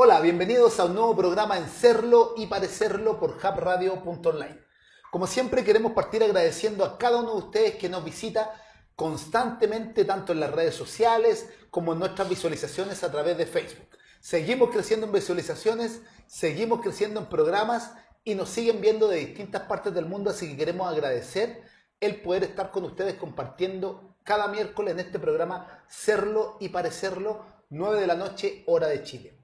Hola, bienvenidos a un nuevo programa en Serlo y Parecerlo por hubradio.online. Como siempre queremos partir agradeciendo a cada uno de ustedes que nos visita constantemente tanto en las redes sociales como en nuestras visualizaciones a través de Facebook. Seguimos creciendo en visualizaciones, seguimos creciendo en programas y nos siguen viendo de distintas partes del mundo, así que queremos agradecer el poder estar con ustedes compartiendo cada miércoles en este programa Serlo y Parecerlo, 9 de la noche, hora de Chile.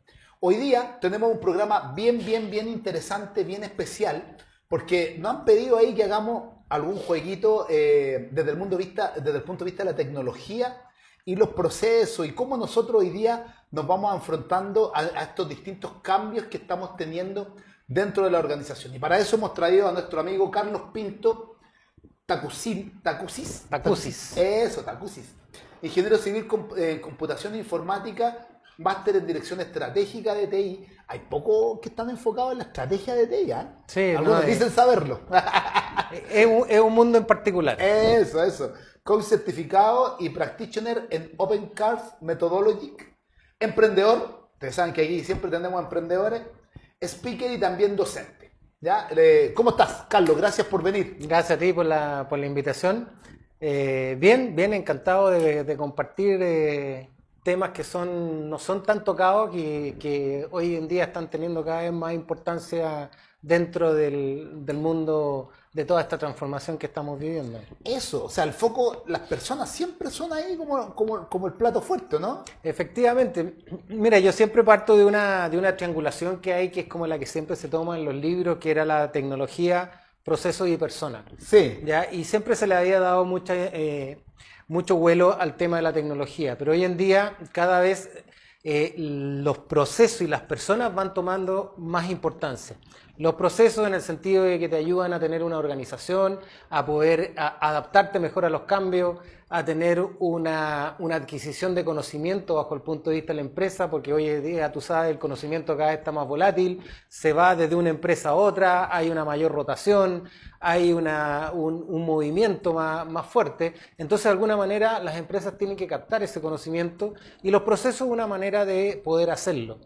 Hoy día tenemos un programa bien, bien, bien interesante, bien especial, porque nos han pedido ahí que hagamos algún jueguito eh, desde, el mundo vista, desde el punto de vista de la tecnología y los procesos y cómo nosotros hoy día nos vamos enfrentando a, a estos distintos cambios que estamos teniendo dentro de la organización. Y para eso hemos traído a nuestro amigo Carlos Pinto Tacusin, Tacusis. Tacusis. Eso, Tacusis. Ingeniero civil en computación e informática máster en dirección estratégica de TI. Hay pocos que están enfocados en la estrategia de TI, ¿eh? Sí, Algunos no, dicen saberlo. es, un, es, un, mundo en particular. Eso, eso. Con certificado y practitioner en Open Cars Methodology. Emprendedor, ustedes saben que aquí siempre tenemos emprendedores. Speaker y también docente. ¿Ya? ¿Cómo estás, Carlos? Gracias por venir. Gracias a ti por la, por la invitación. Eh, bien, bien, encantado de, de compartir eh, temas que son, no son tan tocados que, que, hoy en día están teniendo cada vez más importancia dentro del, del, mundo de toda esta transformación que estamos viviendo. Eso, o sea, el foco, las personas siempre son ahí como, como, como el plato fuerte, ¿no? Efectivamente. Mira, yo siempre parto de una, de una triangulación que hay, que es como la que siempre se toma en los libros, que era la tecnología, procesos y personas. Sí. ¿ya? Y siempre se le había dado mucha... Eh, mucho vuelo al tema de la tecnología, pero hoy en día cada vez eh, los procesos y las personas van tomando más importancia. Los procesos en el sentido de que te ayudan a tener una organización, a poder adaptarte mejor a los cambios, a tener una, una, adquisición de conocimiento bajo el punto de vista de la empresa, porque hoy en día, tú sabes, el conocimiento cada vez está más volátil, se va desde una empresa a otra, hay una mayor rotación, hay una, un, un, movimiento más, más, fuerte. Entonces, de alguna manera, las empresas tienen que captar ese conocimiento y los procesos una manera de poder hacerlo.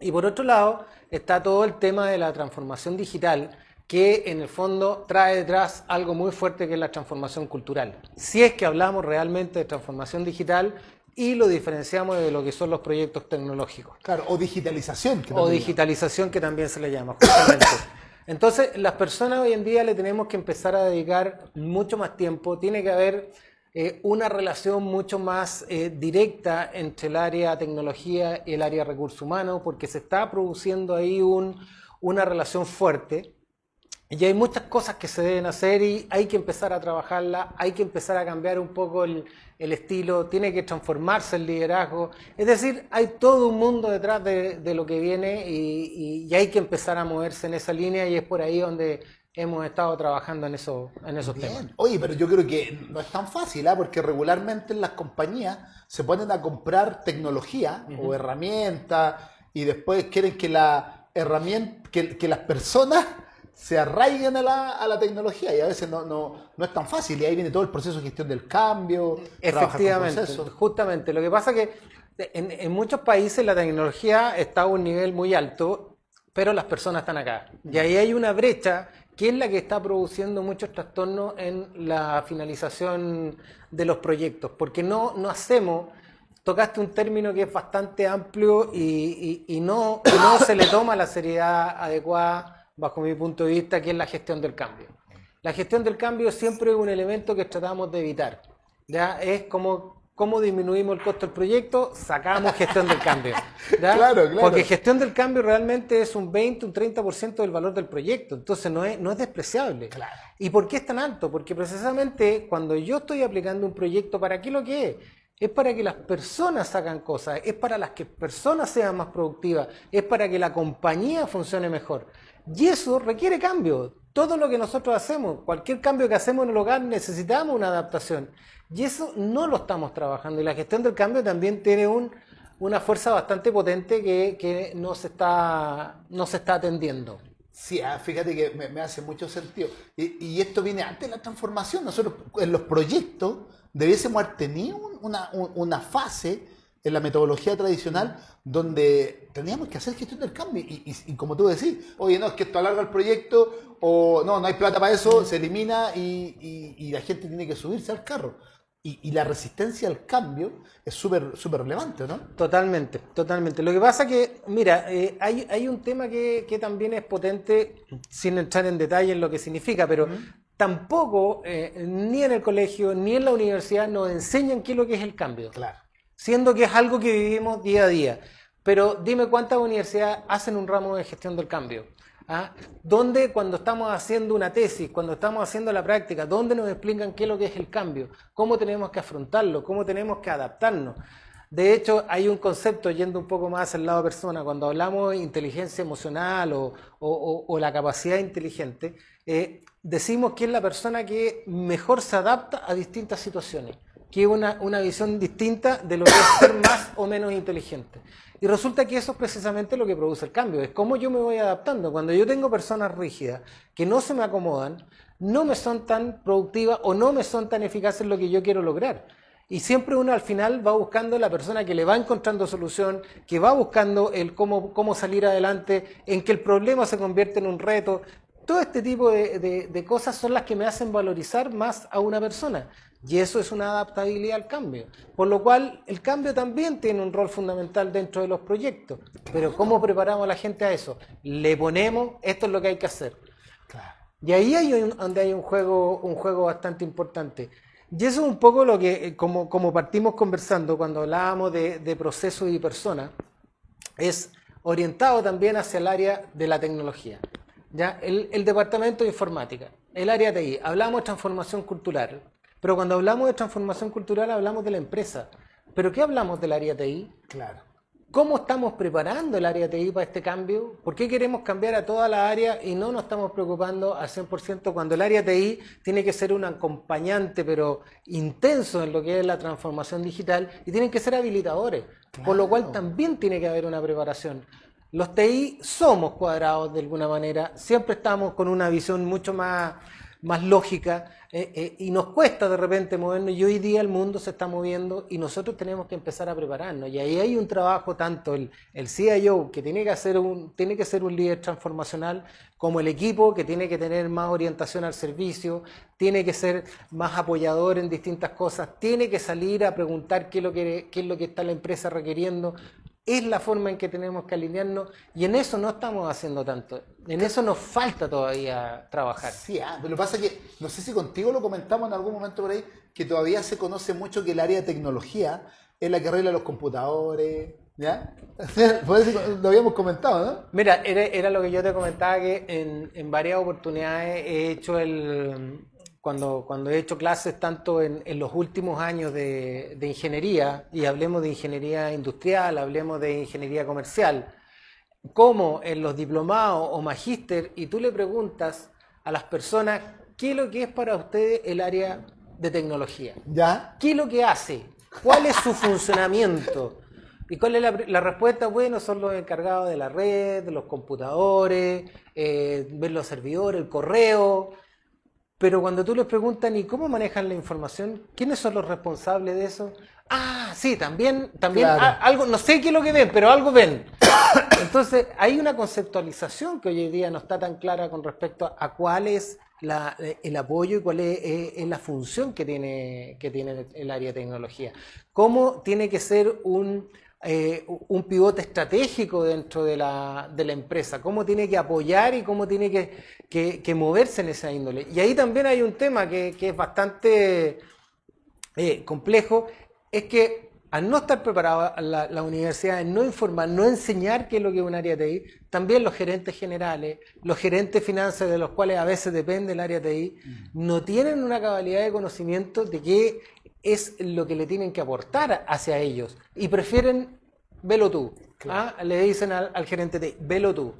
Y por otro lado, está todo el tema de la transformación digital, que en el fondo trae detrás algo muy fuerte que es la transformación cultural. Si es que hablamos realmente de transformación digital y lo diferenciamos de lo que son los proyectos tecnológicos. Claro, o digitalización. Que o digitalización que también se le llama, justamente. Entonces, las personas hoy en día le tenemos que empezar a dedicar mucho más tiempo, tiene que haber eh, una relación mucho más eh, directa entre el área tecnología y el área recursos humanos, porque se está produciendo ahí un, una relación fuerte. Y hay muchas cosas que se deben hacer y hay que empezar a trabajarla, hay que empezar a cambiar un poco el, el estilo, tiene que transformarse el liderazgo. Es decir, hay todo un mundo detrás de, de lo que viene y, y, y, hay que empezar a moverse en esa línea y es por ahí donde hemos estado trabajando en, eso, en esos Bien. temas. Oye, pero yo creo que no es tan fácil, ¿eh? porque regularmente en las compañías se ponen a comprar tecnología uh -huh. o herramientas y después quieren que la herramienta, que, que las personas se arraiguen a la, a la, tecnología y a veces no, no, no, es tan fácil y ahí viene todo el proceso de gestión del cambio. Efectivamente, justamente. Lo que pasa es que en, en, muchos países la tecnología está a un nivel muy alto, pero las personas están acá. Y ahí hay una brecha que es la que está produciendo muchos trastornos en la finalización de los proyectos, porque no, no hacemos tocaste un término que es bastante amplio y, y, y no, no se le toma la seriedad adecuada bajo mi punto de vista, que es la gestión del cambio. La gestión del cambio siempre es un elemento que tratamos de evitar. ¿ya? Es como cómo disminuimos el costo del proyecto, sacamos gestión del cambio. ¿ya? Claro, claro. Porque gestión del cambio realmente es un 20, un 30% del valor del proyecto, entonces no es, no es despreciable. Claro. ¿Y por qué es tan alto? Porque precisamente cuando yo estoy aplicando un proyecto, ¿para qué lo que es? es para que las personas sacan cosas, es para las que personas sean más productivas, es para que la compañía funcione mejor. Y eso requiere cambio. Todo lo que nosotros hacemos, cualquier cambio que hacemos en el hogar, necesitamos una adaptación. Y eso no lo estamos trabajando. Y la gestión del cambio también tiene un, una fuerza bastante potente que, no, se está, no se está atendiendo. Sí, ah, fíjate que me, hace mucho sentido. Y, y, esto viene antes de la transformación. Nosotros en los proyectos debiésemos haber tenido una, una fase en la metodología tradicional donde teníamos que hacer gestión del cambio. Y, como tú decís, oye, no, es que esto alarga el proyecto, o no, no hay plata para eso, se elimina y, la gente tiene que subirse al carro. Y, la resistencia al cambio es súper súper relevante, ¿no? Totalmente, totalmente. Lo que pasa que, mira, eh, hay, hay, un tema que, que, también es potente, sin entrar en detalle en lo que significa, pero tampoco, eh, ni en el colegio, ni en la universidad, nos enseñan qué es lo que es el cambio. Claro. Siendo que es algo que vivimos día a día. Pero dime cuántas universidades hacen un ramo de gestión del cambio. ¿Ah? ¿Dónde cuando estamos haciendo una tesis, cuando estamos haciendo la práctica, dónde nos explican qué es lo que es el cambio? ¿Cómo tenemos que afrontarlo? ¿Cómo tenemos que adaptarnos? De hecho, hay un concepto, yendo un poco más al lado persona, cuando hablamos de inteligencia emocional o, la capacidad inteligente, eh, decimos que es la persona que mejor se adapta a distintas situaciones, que es una, una visión distinta de lo que es ser más o menos inteligente. Y resulta que eso es precisamente lo que produce el cambio, es cómo yo me voy adaptando. Cuando yo tengo personas rígidas que no se me acomodan, no me son tan productivas o no me son tan eficaces en lo que yo quiero lograr. Y siempre uno al final va buscando la persona que le va encontrando solución, que va buscando el cómo, cómo salir adelante, en que el problema se convierte en un reto. Todo este tipo de, cosas son las que me hacen valorizar más a una persona. Y eso es una adaptabilidad al cambio. Por lo cual, el cambio también tiene un rol fundamental dentro de los proyectos. Pero ¿cómo preparamos a la gente a eso? Le ponemos, esto es lo que hay que hacer. Y ahí hay donde hay un juego, un juego bastante importante. Y eso es un poco lo que, eh, como, como partimos conversando cuando hablábamos de, de proceso y persona, es orientado también hacia el área de la tecnología. ¿ya? El, el departamento de informática, el área de TI, hablamos de transformación cultural, pero cuando hablamos de transformación cultural hablamos de la empresa. ¿Pero qué hablamos del área TI? Claro. ¿Cómo estamos preparando el área TI para este cambio? ¿Por qué queremos cambiar a toda la área y no nos estamos preocupando al 100% cuando el área TI tiene que ser un acompañante, pero intenso en lo que es la transformación digital y tienen que ser habilitadores? Por lo cual también tiene que haber una preparación. Los TI somos cuadrados de alguna manera, siempre estamos con una visión mucho más más lógica, eh, eh, y nos cuesta de repente movernos, y hoy día el mundo se está moviendo y nosotros tenemos que empezar a prepararnos. Y ahí hay un trabajo, tanto el, el CIO, que tiene que, hacer un, tiene que ser un líder transformacional, como el equipo, que tiene que tener más orientación al servicio, tiene que ser más apoyador en distintas cosas, tiene que salir a preguntar qué es lo que, qué es lo que está la empresa requiriendo, es la forma en que tenemos que alinearnos y en eso no estamos haciendo tanto. En eso nos falta todavía trabajar. Sí, ah, pero lo que pasa es que, no sé si contigo lo comentamos en algún momento por ahí, que todavía se conoce mucho que el área de tecnología es la que arregla los computadores, ¿ya? lo habíamos comentado, ¿no? Mira, era, lo que yo te comentaba, que en, en varias oportunidades he hecho el cuando, cuando he hecho clases tanto en, los últimos años de, ingeniería, y hablemos de ingeniería industrial, hablemos de ingeniería comercial, como en los diplomados o magíster, y tú le preguntas a las personas qué es lo que es para ustedes el área de tecnología. ¿Ya? ¿Qué es lo que hace? ¿Cuál es su funcionamiento? ¿Y cuál es la, respuesta? Bueno, son los encargados de la red, de los computadores, eh, ver los servidores, el correo, pero cuando tú les preguntas, ¿y cómo manejan la información? ¿Quiénes son los responsables de eso? Ah, sí, también, también algo, no sé qué es lo que ven, pero algo ven. Entonces, hay una conceptualización que hoy día no está tan clara con respecto a, cuál es el apoyo y cuál es, la función que tiene, que tiene el área de tecnología. ¿Cómo tiene que ser un, eh, un pivote estratégico dentro de la, de la, empresa, cómo tiene que apoyar y cómo tiene que, que, moverse en esa índole. Y ahí también hay un tema que, que es bastante eh, complejo, es que al no estar preparada la, la, universidad, no informar, no enseñar qué es lo que es un área TI, también los gerentes generales, los gerentes finanzas de los cuales a veces depende el área TI, mm. no tienen una cabalidad de conocimiento de qué es lo que le tienen que aportar hacia ellos y prefieren velo tú. ¿ah? Le dicen al, gerente de velo tú.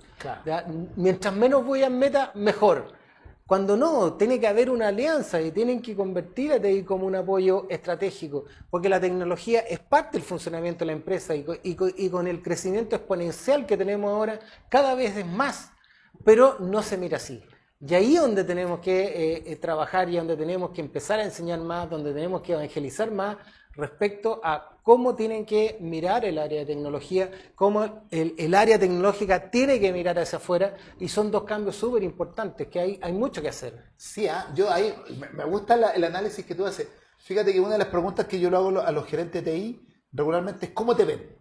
Mientras menos voy a meta, mejor. Cuando no, tiene que haber una alianza y tienen que convertir a TI como un apoyo estratégico, porque la tecnología es parte del funcionamiento de la empresa y, y con el crecimiento exponencial que tenemos ahora, cada vez es más, pero no se mira así. Y ahí es donde tenemos que eh, eh, trabajar y donde tenemos que empezar a enseñar más, donde tenemos que evangelizar más respecto a cómo tienen que mirar el área de tecnología, cómo el, área tecnológica tiene que mirar hacia afuera, y son dos cambios súper importantes, que hay, hay mucho que hacer. Sí, ¿ah? yo ahí me gusta el análisis que tú haces. Fíjate que una de las preguntas que yo le hago a los gerentes de TI regularmente es ¿cómo te ven?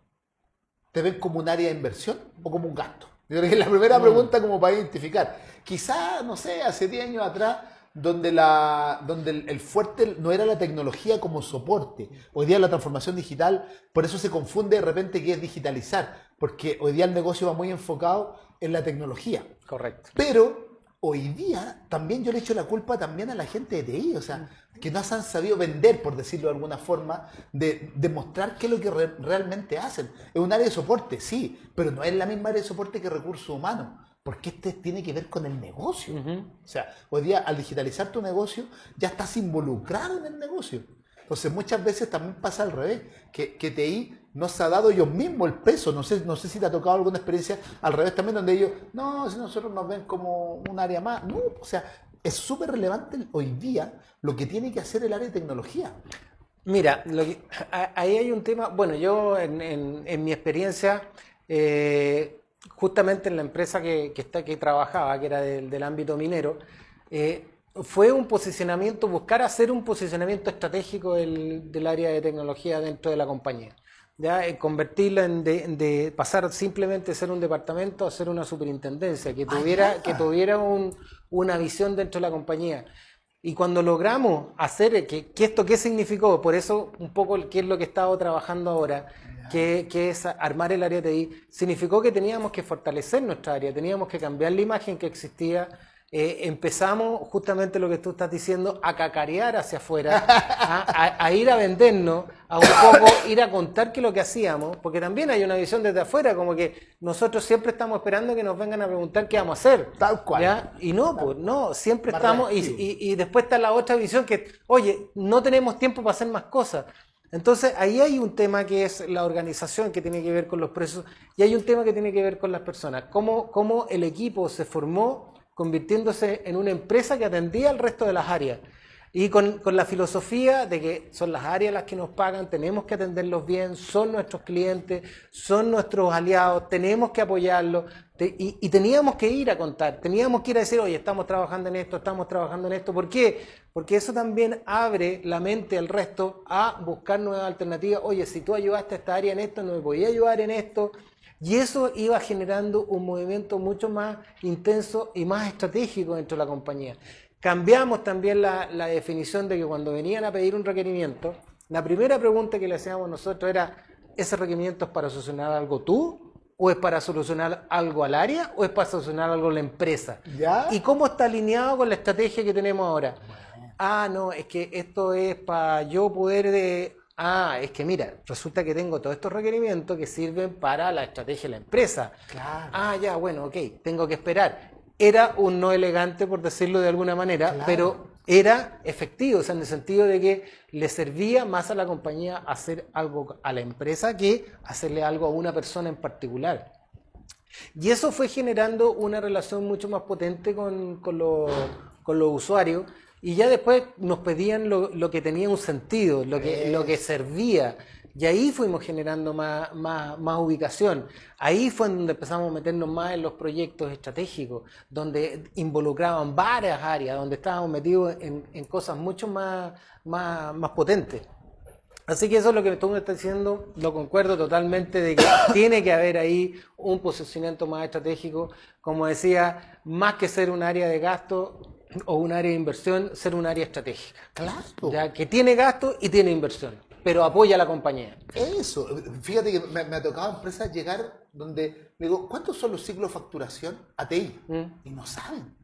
¿Te ven como un área de inversión o como un gasto? Yo creo que es la primera pregunta como para identificar. Quizá, no sé, hace 10 años atrás donde, la, donde el, fuerte no era la tecnología como soporte. Hoy día la transformación digital, por eso se confunde de repente que es digitalizar, porque hoy día el negocio va muy enfocado en la tecnología. Correcto. Pero hoy día también yo le echo la culpa también a la gente de TI, o sea, que no se han sabido vender, por decirlo de alguna forma, de demostrar qué es lo que realmente hacen. Es un área de soporte, sí, pero no es la misma área de soporte que recursos humanos porque este tiene que ver con el negocio. O sea, hoy día al digitalizar tu negocio ya estás involucrado en el negocio. Entonces muchas veces también pasa al revés, que, que TI no se ha dado ellos mismos el peso. No sé, no sé si te ha tocado alguna experiencia al revés también, donde ellos, no, si nosotros nos ven como un área más. No, o sea, es súper relevante hoy día lo que tiene que hacer el área de tecnología. Mira, ahí hay un tema, bueno, yo en, mi experiencia, eh, justamente en la empresa que, está, que trabajaba, que era del, ámbito minero, eh, fue un posicionamiento, buscar hacer un posicionamiento estratégico del, área de tecnología dentro de la compañía. Ya eh, convertirla en de, pasar simplemente de ser un departamento a ser una superintendencia, que tuviera, que tuviera una visión dentro de la compañía. Y cuando logramos hacer, que, que, esto qué significó, por eso un poco qué es lo que he estado trabajando ahora, que, es armar el área de TI, significó que teníamos que fortalecer nuestra área, teníamos que cambiar la imagen que existía. Eh, empezamos justamente lo que tú estás diciendo, a cacarear hacia afuera, a, ir a vendernos, a un poco ir a contar qué es lo que hacíamos, porque también hay una visión desde afuera, como que nosotros siempre estamos esperando que nos vengan a preguntar qué vamos a hacer. Tal cual. Y no, pues no, siempre estamos, y, y después está la otra visión que, oye, no tenemos tiempo para hacer más cosas. Entonces, ahí hay un tema que es la organización que tiene que ver con los precios y hay un tema que tiene que ver con las personas. Cómo, cómo el equipo se formó convirtiéndose en una empresa que atendía al resto de las áreas. Y con, la filosofía de que son las áreas las que nos pagan, tenemos que atenderlos bien, son nuestros clientes, son nuestros aliados, tenemos que apoyarlos. y, teníamos que ir a contar, teníamos que ir a decir, oye, estamos trabajando en esto, estamos trabajando en esto. ¿Por qué? Porque eso también abre la mente al resto a buscar nuevas alternativas. Oye, si tú ayudaste a esta área en esto, no me podía ayudar en esto. Y eso iba generando un movimiento mucho más intenso y más estratégico dentro de la compañía. Cambiamos también la, definición de que cuando venían a pedir un requerimiento, la primera pregunta que le hacíamos nosotros era, ¿ese requerimiento es para solucionar algo tú? ¿O es para solucionar algo al área? ¿O es para solucionar algo a la empresa? ¿Y cómo está alineado con la estrategia que tenemos ahora? Ah, no, es que esto es para yo poder de... Ah, es que mira, resulta que tengo todos estos requerimientos que sirven para la estrategia de la empresa. Claro. Ah, ya, bueno, ok, tengo que esperar era un no elegante, por decirlo de alguna manera, pero era efectivo, o sea, en el sentido de que le servía más a la compañía hacer algo a la empresa que hacerle algo a una persona en particular. Y eso fue generando una relación mucho más potente con, con, los usuarios y ya después nos pedían lo, lo, que tenía un sentido, lo que, lo que servía. Y ahí fuimos generando más, ubicación. Ahí fue donde empezamos a meternos más en los proyectos estratégicos, donde involucraban varias áreas, donde estábamos metidos en, cosas mucho más, más, potentes. Así que eso es lo que tú me estás diciendo, lo concuerdo totalmente de que tiene que haber ahí un posicionamiento más estratégico, como decía, más que ser un área de gasto o un área de inversión, ser un área estratégica. Claro. Ya, que tiene gasto y tiene inversión pero apoya a la compañía. Eso, fíjate que me, ha tocado a empresas llegar donde le digo, ¿cuántos son los ciclos de facturación ATI? Mm. Y no saben.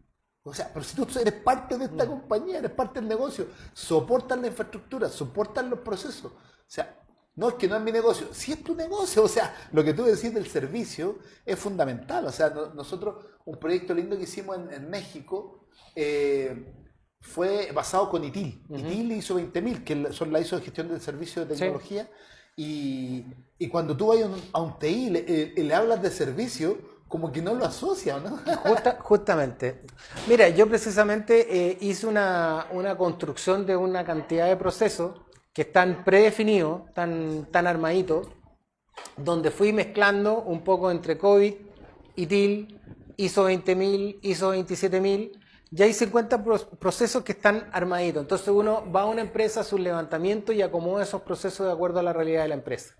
O sea, pero si tú eres parte de esta mm. compañía, eres parte del negocio, soportan la infraestructura, soportan los procesos. O sea, no es que no es mi negocio, sí es tu negocio. O sea, lo que tú decís del servicio es fundamental. O sea, nosotros, un proyecto lindo que hicimos en, México, eh, fue basado con ITIL. ITIL hizo 20.000, que son la ISO de gestión del servicio de tecnología. Y, cuando tú vas a un, TI y eh, le, hablas de servicio, como que no lo asocia, ¿no? justamente. Mira, yo precisamente eh, hice una, construcción de una cantidad de procesos que están predefinidos, tan, tan armaditos, donde fui mezclando un poco entre COVID, ITIL, ISO 20000, ISO 27000, ya hay 50 procesos que están armaditos. Entonces uno va a una empresa, a su levantamiento y acomoda esos procesos de acuerdo a la realidad de la empresa.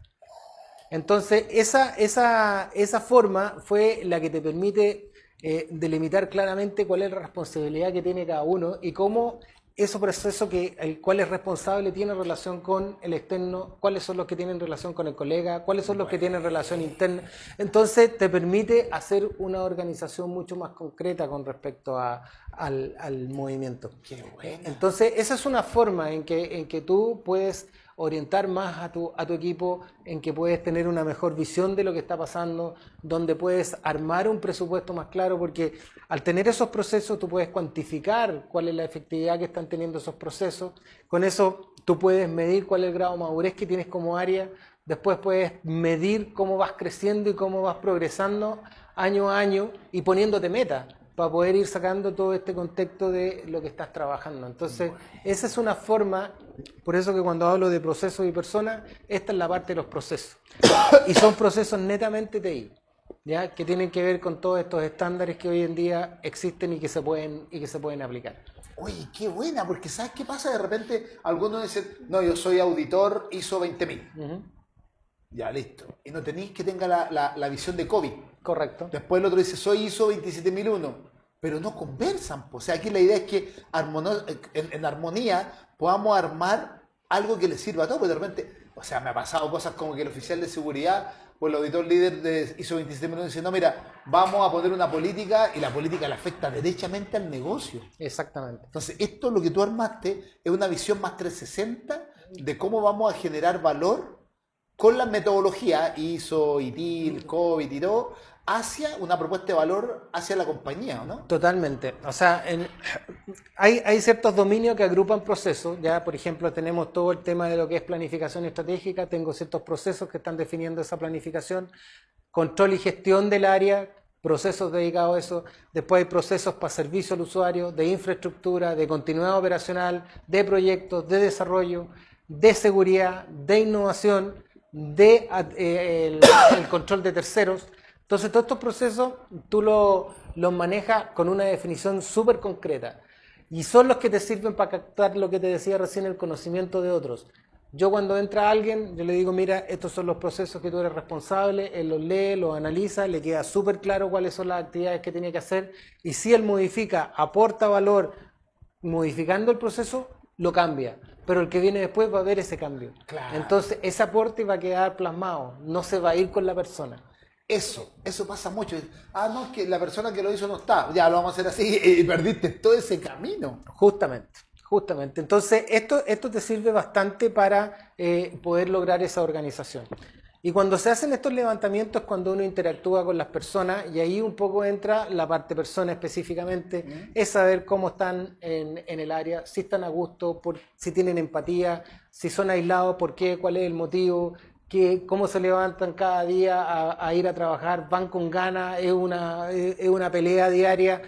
Entonces esa, esa, esa forma fue la que te permite eh, delimitar claramente cuál es la responsabilidad que tiene cada uno y cómo esos procesos que el cual es responsable tiene relación con el externo, cuáles son los que tienen relación con el colega, cuáles son los que tienen relación interna. Entonces te permite hacer una organización mucho más concreta con respecto a, al, al, movimiento. Entonces esa es una forma en que, en que tú puedes orientar más a tu, a tu equipo, en que puedes tener una mejor visión de lo que está pasando, donde puedes armar un presupuesto más claro, porque al tener esos procesos tú puedes cuantificar cuál es la efectividad que están teniendo esos procesos, con eso tú puedes medir cuál es el grado de madurez que tienes como área, después puedes medir cómo vas creciendo y cómo vas progresando año a año y poniéndote metas para poder ir sacando todo este contexto de lo que estás trabajando. Entonces, esa es una forma, por eso que cuando hablo de procesos y personas, esta es la parte de los procesos. Y son procesos netamente TI, ¿ya? que tienen que ver con todos estos estándares que hoy en día existen y que se pueden, y que se pueden aplicar. Oye, qué buena, porque ¿sabes qué pasa? De repente algunos dicen, no, yo soy auditor ISO 20000. Ya, listo. Y no tenéis que tenga la, la visión de COVID. Correcto. Después el otro dice, soy ISO 27001, pero no conversan. O sea, aquí la idea es que en, armonía podamos armar algo que le sirva a todos, porque de repente, o sea, me ha pasado cosas como que el oficial de seguridad o el auditor líder de ISO 27001 dice, no, mira, vamos a poner una política y la política le afecta derechamente al negocio. Exactamente. Entonces, esto lo que tú armaste es una visión más 360 de cómo vamos a generar valor con la metodología ISO, ITIL, COVID y todo, hacia una propuesta de valor hacia la compañía, ¿no? Totalmente. O sea, hay, hay, ciertos dominios que agrupan procesos. Ya, por ejemplo, tenemos todo el tema de lo que es planificación estratégica. Tengo ciertos procesos que están definiendo esa planificación. Control y gestión del área, procesos dedicados a eso. Después hay procesos para servicio al usuario, de infraestructura, de continuidad operacional, de proyectos, de desarrollo, de seguridad, de innovación, de eh, el control de terceros entonces, todos estos procesos tú los manejas con una definición súper concreta y son los que te sirven para captar lo que te decía recién, el conocimiento de otros. Yo cuando entra alguien, yo le digo, mira, estos son los procesos que tú eres responsable, él los lee, los analiza, le queda súper claro cuáles son las actividades que tiene que hacer y si él modifica, aporta valor modificando el proceso, lo cambia. Pero el que viene después va a ver ese cambio. Entonces, ese aporte va a quedar plasmado, no se va a ir con la persona. Eso, eso pasa mucho. Ah, no, es que la persona que lo hizo no está. Ya lo vamos a hacer así y perdiste todo ese camino. Justamente, justamente. Entonces, esto, esto te sirve bastante para eh, poder lograr esa organización. Y cuando se hacen estos levantamientos, cuando uno interactúa con las personas, y ahí un poco entra la parte persona específicamente, es saber cómo están en, en, el área, si están a gusto, por, si tienen empatía, si son aislados, por qué, cuál es el motivo, cómo se levantan cada día a, ir a trabajar, van con ganas, es una, es una pelea diaria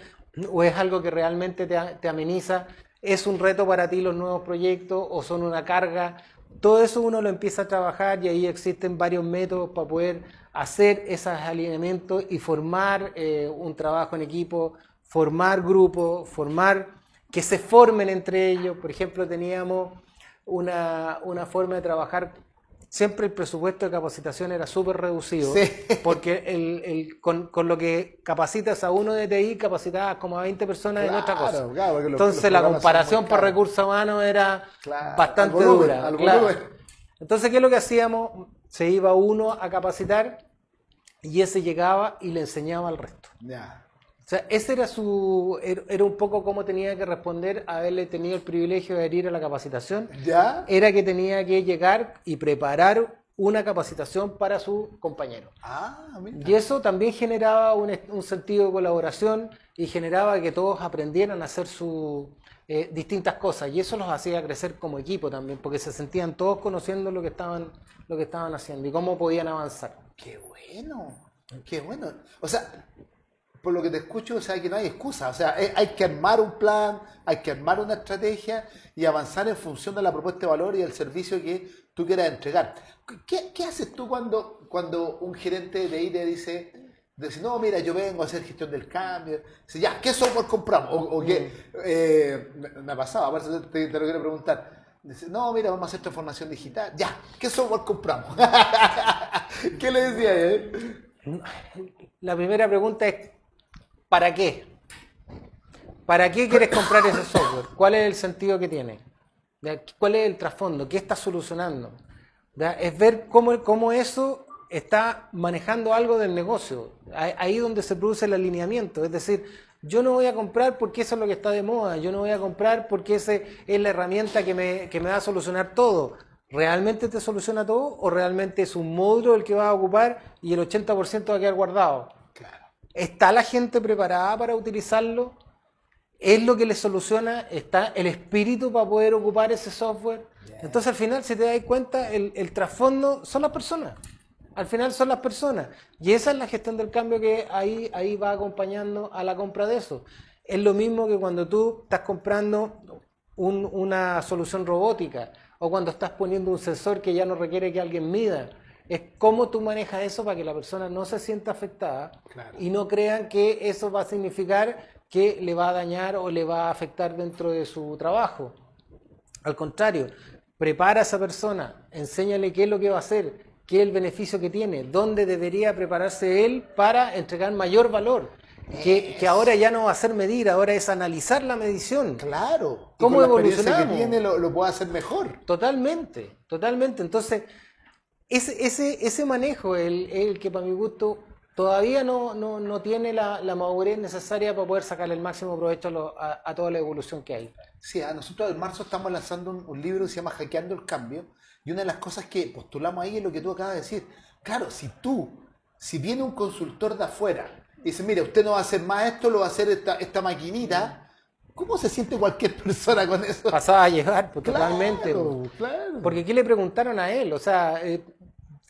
o es algo que realmente te, ameniza, es un reto para ti los nuevos proyectos o son una carga. Todo eso uno lo empieza a trabajar y ahí existen varios métodos para poder hacer esos alineamientos y formar eh, un trabajo en equipo, formar grupos, formar que se formen entre ellos. Por ejemplo, teníamos una, una forma de trabajar siempre el presupuesto de capacitación era súper reducido, porque el, con, lo que capacitas a uno de TI, capacitabas como a 20 personas en otra cosa. Entonces la comparación por recursos humanos era bastante dura. Entonces, ¿qué es lo que hacíamos? Se iba uno a capacitar y ese llegaba y le enseñaba al resto. O sea, ese era su, er, era un poco cómo tenía que responder a haberle tenido el privilegio de ir a la capacitación. ¿Ya? Era que tenía que llegar y preparar una capacitación para su compañero. Ah, y eso también generaba un, un, sentido de colaboración y generaba que todos aprendieran a hacer sus eh, distintas cosas. Y eso los hacía crecer como equipo también, porque se sentían todos conociendo lo que estaban, lo que estaban haciendo y cómo podían avanzar. Qué bueno, qué bueno. O sea, por lo que te escucho, o sea, que no hay excusa. O sea, eh, hay que armar un plan, hay que armar una estrategia y avanzar en función de la propuesta de valor y el servicio que tú quieras entregar. ¿Qué, qué haces tú cuando, cuando un gerente de IT dice, dice, no, mira, yo vengo a hacer gestión del cambio? Dice, ya, ¿qué software compramos? O, qué, mm. eh, me ha pasado, a te, te lo quiero preguntar. Dice, no, mira, vamos a hacer transformación digital. Ya, ¿qué software compramos? ¿Qué le decía él? La primera pregunta es, ¿para qué? ¿Para qué quieres comprar ese software? ¿Cuál es el sentido que tiene? ¿Cuál es el trasfondo? ¿Qué está solucionando? Es ver cómo, cómo eso está manejando algo del negocio. Ahí donde se produce el alineamiento. Es decir, yo no voy a comprar porque eso es lo que está de moda. Yo no voy a comprar porque esa es la herramienta que me, que me va a solucionar todo. ¿Realmente te soluciona todo o realmente es un módulo el que vas a ocupar y el 80% va a quedar guardado? ¿Está la gente preparada para utilizarlo? ¿Es lo que le soluciona? ¿Está el espíritu para poder ocupar ese software? Entonces al final, si te das cuenta, el, el trasfondo son las personas. Al final son las personas. Y esa es la gestión del cambio que ahí, ahí va acompañando a la compra de eso. Es lo mismo que cuando tú estás comprando una solución robótica o cuando estás poniendo un sensor que ya no requiere que alguien mida. Es cómo tú manejas eso para que la persona no se sienta afectada y no crean que eso va a significar que le va a dañar o le va a afectar dentro de su trabajo. Al contrario, prepara a esa persona, enséñale qué es lo que va a hacer, qué es el beneficio que tiene, dónde debería prepararse él para entregar mayor valor. Que, ahora ya no va a ser medir, ahora es analizar la medición. Claro. ¿Cómo evolucionamos? que tiene lo, lo, puede hacer mejor. Totalmente, totalmente. Entonces, ese, ese, ese manejo es el, el, que para mi gusto todavía no, no, no tiene la, la, madurez necesaria para poder sacarle el máximo provecho a, a, toda la evolución que hay. Sí, a nosotros en marzo estamos lanzando un, un libro que se llama Hackeando el Cambio y una de las cosas que postulamos ahí es lo que tú acabas de decir. Claro, si tú, si viene un consultor de afuera dice, mire, usted no va a hacer más esto, lo va a hacer esta, esta maquinita. ¿Cómo se siente cualquier persona con eso? Pasaba a llegar, pues, totalmente. Claro. Porque ¿qué le preguntaron a él? O sea, eh,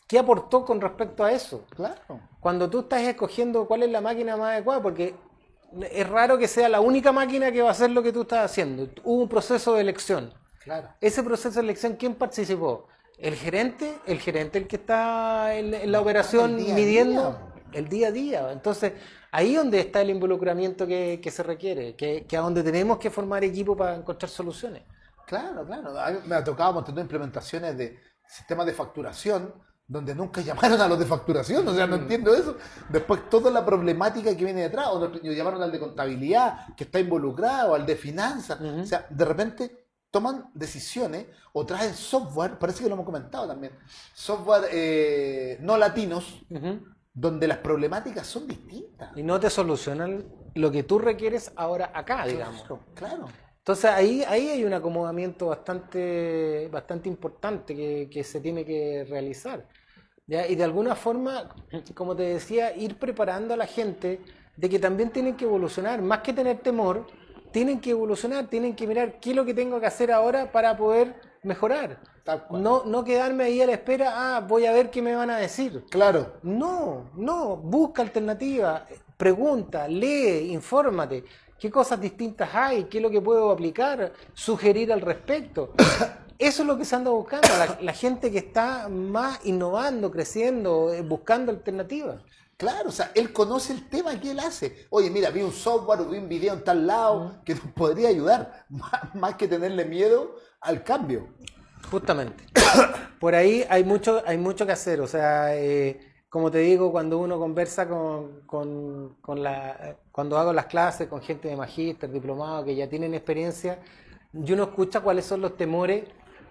¿qué aportó con respecto a eso? Claro. Cuando tú estás escogiendo cuál es la máquina más adecuada, porque es raro que sea la única máquina que va a hacer lo que tú estás haciendo. Hubo un proceso de elección. Claro. Ese proceso de elección, ¿quién participó? ¿El gerente? ¿El gerente el que está en, la operación midiendo? el día a día. Entonces, ahí donde está el involucramiento que, se requiere, que, que a donde tenemos que formar equipo para encontrar soluciones. Claro, claro. me ha tocado montar implementaciones de sistemas de facturación donde nunca llamaron a los de facturación, o sea, no mm. entiendo eso. Después toda la problemática que viene detrás, o llamaron al de contabilidad, que está involucrado, al de finanzas, o sea, de repente toman decisiones o traen software, parece que lo hemos comentado también, software eh, no latinos, donde las problemáticas son distintas. Y no te solucionan lo que tú requieres ahora acá, digamos. Claro. Entonces ahí, ahí hay un acomodamiento bastante, bastante importante que, se tiene que realizar. Y de alguna forma, como te decía, ir preparando a la gente de que también tienen que evolucionar, más que tener temor, tienen que evolucionar, tienen que mirar qué es lo que tengo que hacer ahora para poder mejorar. No, no quedarme ahí a la espera, ah, voy a ver qué me van a decir. Claro. No, no, busca alternativas, pregunta, lee, infórmate. ¿Qué cosas distintas hay? ¿Qué es lo que puedo aplicar? Sugerir al respecto. Eso es lo que se anda buscando, la, gente que está más innovando, creciendo, eh, buscando alternativas. Claro, o sea, él conoce el tema que él hace. Oye, mira, vi un software o vi un video en tal lado que nos podría ayudar, más que tenerle miedo al cambio. Justamente. Por ahí hay mucho, hay mucho que hacer. O sea, eh, como te digo, cuando uno conversa con, con, la, cuando hago las clases con gente de magíster, diplomado, que ya tienen experiencia, y uno escucha cuáles son los temores.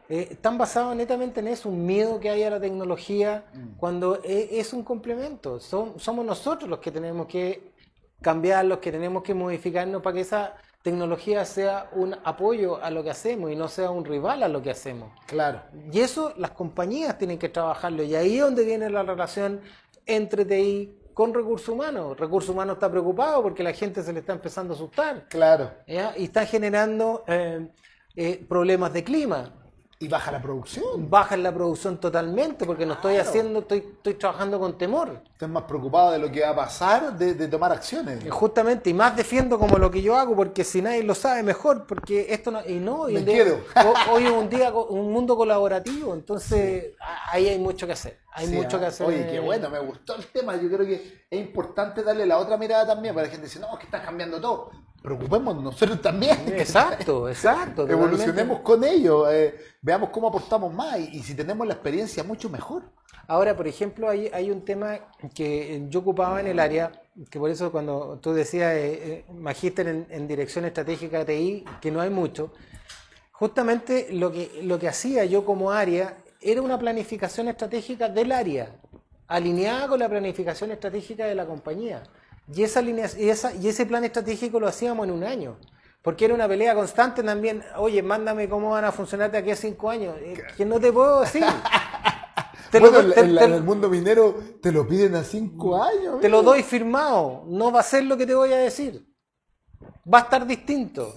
Eh, están basados netamente en eso, un miedo que hay a la tecnología, mm. cuando es, es un complemento. Son, somos nosotros los que tenemos que cambiar, los que tenemos que modificarnos para que esa tecnología sea un apoyo a lo que hacemos y no sea un rival a lo que hacemos. Claro. Y eso las compañías tienen que trabajarlo. Y ahí es donde viene la relación entre TI con recursos humanos. Recursos humanos está preocupado porque la gente se le está empezando a asustar. Claro. Y está generando eh, eh, problemas de clima. Y baja la producción. Baja la producción totalmente porque no estoy haciendo, estoy, estoy trabajando con temor. Estás más preocupado de lo que va a pasar, de, de tomar acciones. Justamente, y más defiendo como lo que yo hago, porque si nadie lo sabe, mejor, porque esto no... Y no, hoy, día- hoy es un día, un mundo colaborativo, entonces ahí hay mucho que hacer. Hay Sí, mucho ah. que hacer. Oye, qué bueno, me gustó el tema. Yo creo que es importante darle la otra mirada también, para la gente dice, no, es que estás cambiando todo. Preocupémonos nosotros también. Exacto, exacto. Evolucionemos con ello, eh, veamos cómo aportamos más y, y si tenemos la experiencia, mucho mejor. Ahora, por ejemplo, hay, hay un tema que yo ocupaba en el área, que por eso cuando tú decías eh, eh, magíster en, en dirección estratégica de TI, que no hay mucho, justamente lo que, lo que hacía yo como área era una planificación estratégica del área, alineada con la planificación estratégica de la compañía. Y, esa línea, y, esa, y ese plan estratégico lo hacíamos en un año. Porque era una pelea constante también. Oye, mándame cómo van a funcionar de aquí a cinco años. Eh, Que no te puedo decir. Te lo- bueno, en, te- en la- te- en el mundo minero te lo piden a cinco años. te lo doy firmado. No va a ser lo que te voy a decir. Va a estar distinto.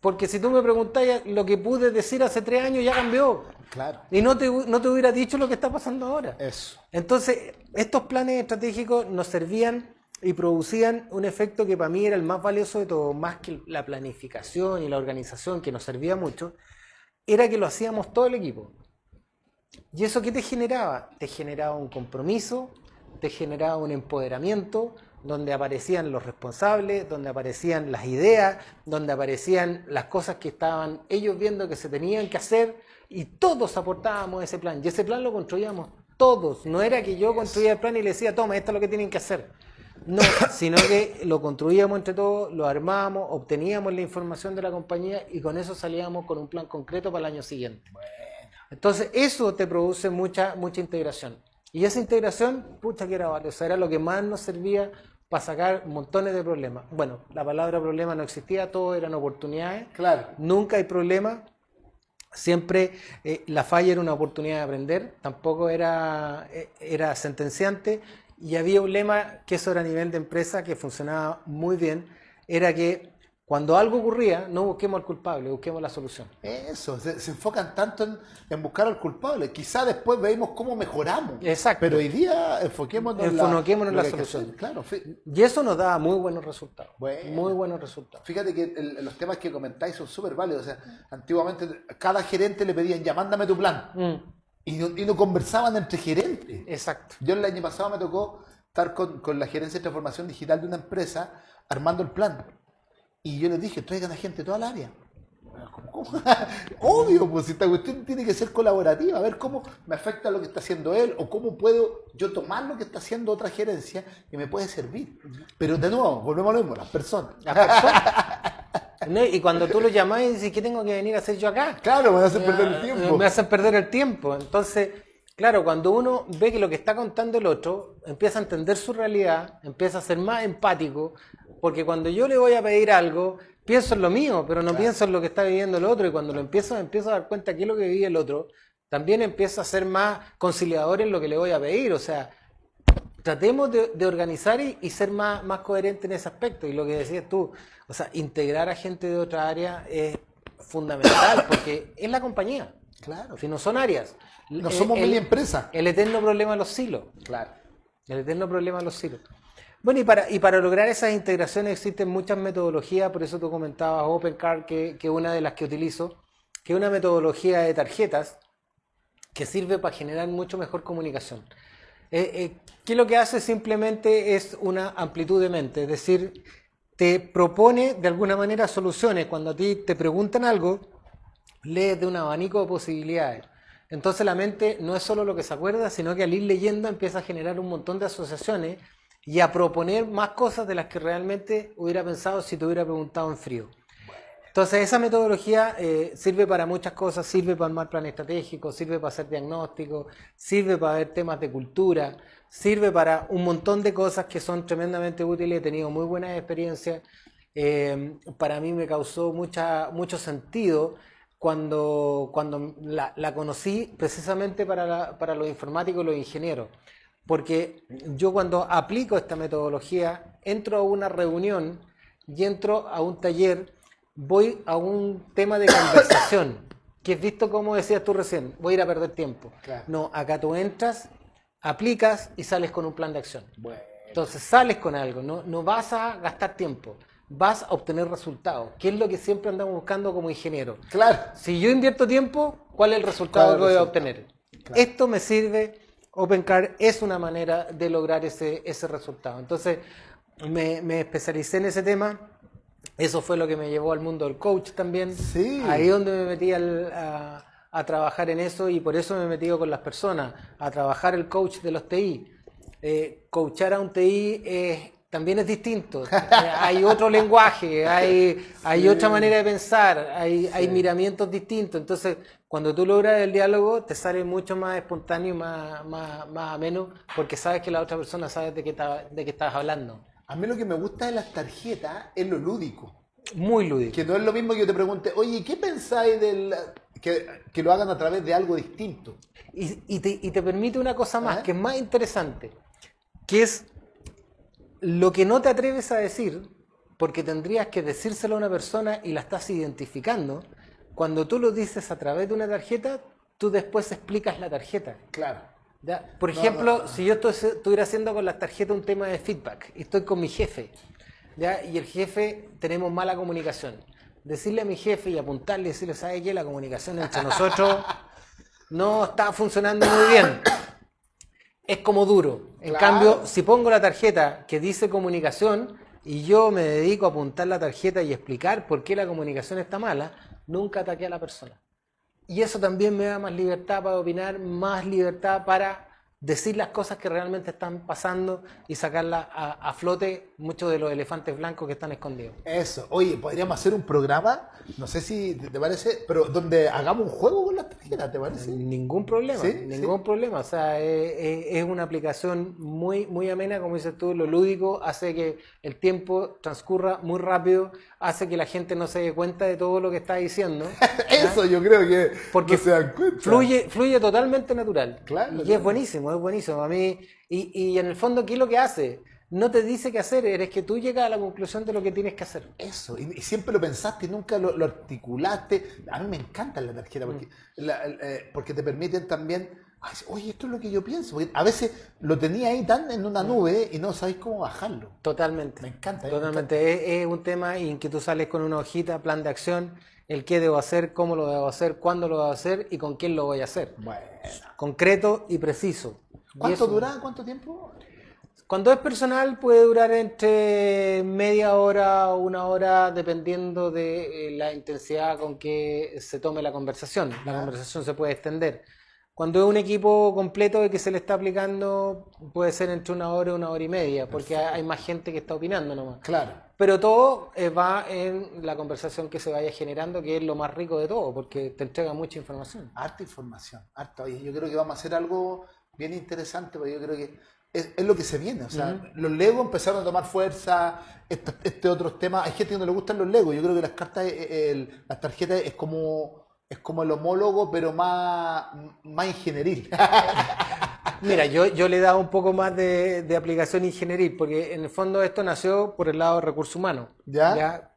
Porque si tú me preguntás lo que pude decir hace tres años, ya cambió. Claro, Y no te, no te hubiera dicho lo que está pasando ahora. eso. Entonces, estos planes estratégicos nos servían y producían un efecto que para mí era el más valioso de todo, más que la planificación y la organización, que nos servía mucho, era que lo hacíamos todo el equipo. ¿Y eso qué te generaba? Te generaba un compromiso, te generaba un empoderamiento, donde aparecían los responsables, donde aparecían las ideas, donde aparecían las cosas que estaban ellos viendo que se tenían que hacer y todos aportábamos ese plan. Y ese plan lo construíamos todos. No era que yo construía el plan y le decía, toma, esto es lo que tienen que hacer. No, sino que lo construíamos entre todos, lo armábamos, obteníamos la información de la compañía y con eso salíamos con un plan concreto para el año siguiente. Entonces, eso te produce mucha, mucha integración. Y esa integración, pucha que era valiosa, era lo que más nos servía para sacar montones de problemas. Bueno, la palabra problema no existía, todo eran oportunidades. Claro. Nunca hay problema. Siempre eh, la falla era una oportunidad de aprender, tampoco era, eh, era sentenciante. Y había un lema, que eso era a nivel de empresa, que funcionaba muy bien, era que cuando algo ocurría, no busquemos al culpable, busquemos la solución. Eso, se, se enfocan tanto en, en buscar al culpable. Quizá después veamos cómo mejoramos. Exacto. Pero hoy día enfoquémonos en la, Enfoquémonos en lo la solución. Claro, Y eso nos da muy buenos resultados. Bueno. Muy buenos resultados. fíjate que el- los temas que comentáis son súper válidos. O sea, antiguamente cada gerente le pedían, ya, mándame tu plan. Mm, Y no, y no conversaban entre gerentes. exacto. Yo el año pasado me tocó estar con, con la gerencia de transformación digital de una empresa armando el plan. Y yo les dije, traigan a gente de toda la área. Obvio, pues esta cuestión tiene que ser colaborativa, a ver cómo me afecta lo que está haciendo él o cómo puedo yo tomar lo que está haciendo otra gerencia que me puede servir. Pero de nuevo, volvemos a lo mismo, las personas. Las personas. ¿No? Y cuando tú lo llamás y dices, ¿qué tengo que venir a hacer yo acá? Claro, me hacen perder el Eh, tiempo. Me hacen perder el tiempo. Entonces, claro, cuando uno ve que lo que está contando el otro, empieza a entender su realidad, empieza a ser más empático, porque cuando yo le voy a pedir algo, pienso en lo mío, pero no pienso en lo que está viviendo el otro, y cuando lo empiezo, empiezo a dar cuenta qué es lo que vive el otro, también empiezo a ser más conciliador en lo que le voy a pedir. O sea, tratemos de, de organizar y, y ser más, más coherente en ese aspecto. Y lo que decías tú, o sea, integrar a gente de otra área es fundamental porque es la compañía. Claro. Si no son áreas. No Eh, somos mini empresa. El eterno problema de los silos. Claro. El eterno problema de los silos. Bueno, y para, y para lograr esas integraciones existen muchas metodologías, por eso tú comentabas OpenCard, que es una de las que utilizo, que es una metodología de tarjetas que sirve para generar mucho mejor comunicación. Eh, eh, ¿Qué lo que hace simplemente es una amplitud de mente? Es decir, te propone de alguna manera soluciones. Cuando a ti te preguntan algo, lees de un abanico de posibilidades. Entonces la mente no es solo lo que se acuerda, sino que al ir leyendo empieza a generar un montón de asociaciones y a proponer más cosas de las que realmente hubiera pensado si te hubiera preguntado en frío. Entonces esa metodología eh, sirve para muchas cosas, sirve para armar plan estratégico, sirve para hacer diagnóstico, sirve para ver temas de cultura, sirve para un montón de cosas que son tremendamente útiles, he tenido muy buenas experiencias, Eh, para mí me causó mucha, mucho sentido cuando, cuando la, la conocí precisamente para, la- para los informáticos y los ingenieros. Porque yo cuando aplico esta metodología, entro a una reunión y entro a un taller, voy a un tema de conversación, que es visto como decías tú recién, voy a ir a perder tiempo. Claro. No, acá tú entras, aplicas y sales con un plan de acción. Bueno. Entonces sales con algo, no, no vas a gastar tiempo, vas a obtener resultados, que es lo que siempre andamos buscando como ingeniero. Claro. Si yo invierto tiempo, ¿cuál es el resultado ¿Cuál es el que voy a obtener? Claro. Esto me sirve, OpenCard es una manera de lograr ese, ese resultado. Entonces, me, me especialicé en ese tema. Eso fue lo que me llevó al mundo del coach también. Sí. Ahí donde me metí al- a, a trabajar en eso y por eso me he metido con las personas, a trabajar el coach de los TI. Eh, coachar a un TI es- también es distinto. Hay otro lenguaje, hay, hay otra manera de pensar, hay, hay miramientos distintos. Entonces, cuando tú logras el diálogo, te sale mucho más espontáneo y más, más, más ameno, porque sabes que la otra persona sabe de qué, está- de qué estás hablando. A mí lo que me gusta de las tarjetas es lo lúdico. Muy lúdico. Que no es lo mismo que yo te pregunte, oye, ¿qué pensáis del. que, que lo hagan a través de algo distinto? Y, y te, y te permite una cosa más, Ajá. que es más interesante, que es lo que no te atreves a decir, porque tendrías que decírselo a una persona y la estás identificando. Cuando tú lo dices a través de una tarjeta, tú después explicas la tarjeta. Claro. ¿Ya? Por No, ejemplo, no, no. si yo estoy- estuviera haciendo con las tarjetas un tema de feedback y estoy con mi jefe, ¿ya? y el jefe tenemos mala comunicación, decirle a mi jefe y apuntarle y decirle, ¿sabe qué? La comunicación entre nosotros no está funcionando muy bien. Es como duro. En Claro. cambio, si pongo la tarjeta que dice comunicación y yo me dedico a apuntar la tarjeta y explicar por qué la comunicación está mala, nunca ataqué a la persona. Y eso también me da más libertad para opinar, más libertad para decir las cosas que realmente están pasando y sacarlas a, a flote muchos de los elefantes blancos que están escondidos. Eso. Oye, podríamos hacer un programa, no sé si te parece, pero donde hagamos un juego con las tarjetas, ¿te parece? Ningún problema, ¿Sí? ningún problema. O sea, es, es- es una aplicación muy, muy amena, como dices tú, lo lúdico hace que el tiempo transcurra muy rápido, hace que la gente no se dé cuenta de todo lo que está diciendo. Eso yo creo que Porque no se dan cuenta. Fluye, fluye totalmente natural. Claro, y es buenísimo, es buenísimo. A mí, y, y en el fondo, ¿qué es lo que hace? No te dice qué hacer, eres que tú llegas a la conclusión de lo que tienes que hacer. Eso, y, y siempre lo pensaste y nunca lo, lo articulaste. A mí me encanta la tarjeta porque, Mm. la- eh, porque te permiten también, ay, oye, esto es lo que yo pienso. Porque a veces lo tenía ahí tan en una nube y no sabéis cómo bajarlo. Totalmente. Me encanta, eh, me Totalmente. Es, es un tema en que tú sales con una hojita, plan de acción, el qué debo hacer, cómo lo debo hacer, cuándo lo debo hacer y con quién lo voy a hacer. Bueno. Concreto y preciso. Y ¿Cuánto eso- dura? ¿Cuánto tiempo? Cuando es personal puede durar entre media hora o una hora dependiendo de eh, la intensidad con que se tome la conversación. La Ya. conversación se puede extender. Cuando es un equipo completo de que se le está aplicando puede ser entre una hora y una hora y media porque hay hay más gente que está opinando nomás. Claro. Pero todo eh, va en la conversación que se vaya generando, que es lo más rico de todo, porque te entrega mucha información. Harta información, harta. Yo creo que vamos a hacer algo bien interesante, porque yo creo que es, es lo que se viene. O sea, los Legos empezaron a tomar fuerza, este, este otros temas. Hay gente que no le gustan los Legos. Yo creo que las cartas, eh, el- las tarjetas es como es como el homólogo, pero más, más ingenieril. Mira, yo, yo le he dado un poco más de, de aplicación ingenieril, porque en el fondo esto nació por el lado de recursos humanos. ¿Ya?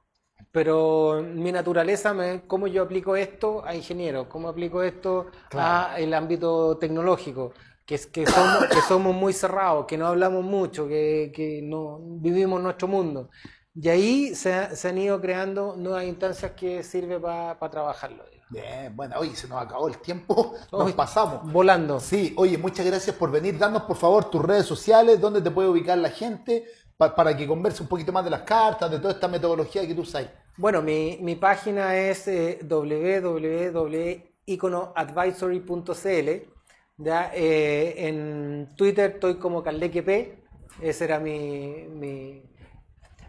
Pero mi naturaleza, me, cómo yo aplico esto a ingenieros, cómo aplico esto Claro. a el ámbito tecnológico, que, es, que, somos, que somos muy cerrados, que no hablamos mucho, que, que no vivimos nuestro mundo. Y ahí se, se han ido creando nuevas instancias que sirven para trabajarlo. Bien, bueno, oye, se nos acabó el tiempo, nos pasamos. Volando. Sí, oye, muchas gracias por venir. Danos por favor tus redes sociales, dónde te puede ubicar la gente, pa- para que converse un poquito más de las cartas, de toda esta metodología que tú usas. Bueno, mi, mi página es eh, www.iconoadvisory.cl. ¿ya? Eh, en Twitter estoy como CaldequeP, ese era mi, mi,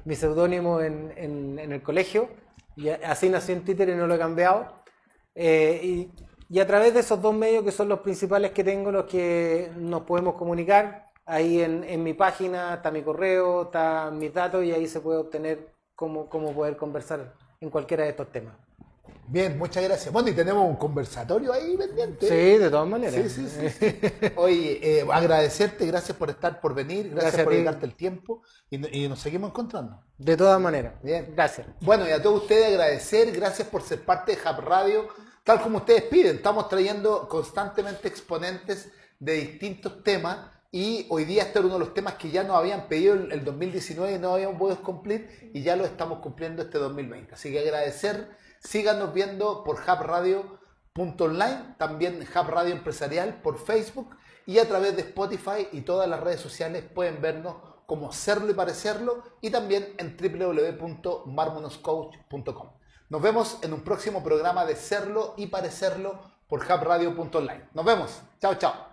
mi seudónimo en, en- en el colegio. Y así nací en Twitter y no lo he cambiado. Eh, y, y a través de esos dos medios que son los principales que tengo, los que nos podemos comunicar, ahí en, en mi página está mi correo, están mis datos y ahí se puede obtener cómo, cómo poder conversar en cualquiera de estos temas. Bien, muchas gracias. Bueno, y tenemos un conversatorio ahí pendiente. Sí, de todas maneras. Sí, sí, sí, sí. Oye, eh, agradecerte, gracias por estar, por venir, gracias, Gracias por dedicarte el tiempo y, y nos seguimos encontrando. De todas maneras. Bien. Gracias. Bueno, y a todos ustedes agradecer, gracias por ser parte de Hub Radio, tal como ustedes piden. Estamos trayendo constantemente exponentes de distintos temas y hoy día este era uno de los temas que ya nos habían pedido el, el 2019 y no habíamos podido cumplir y ya lo estamos cumpliendo este 2020. Así que agradecer, síganos viendo por hubradio.online, también Hub Radio Empresarial por Facebook y a través de Spotify y todas las redes sociales pueden vernos como Serlo y Parecerlo y también en www.marmonoscoach.com. Nos vemos en un próximo programa de Serlo y Parecerlo por hubradio.online. Nos vemos. Chao, chao.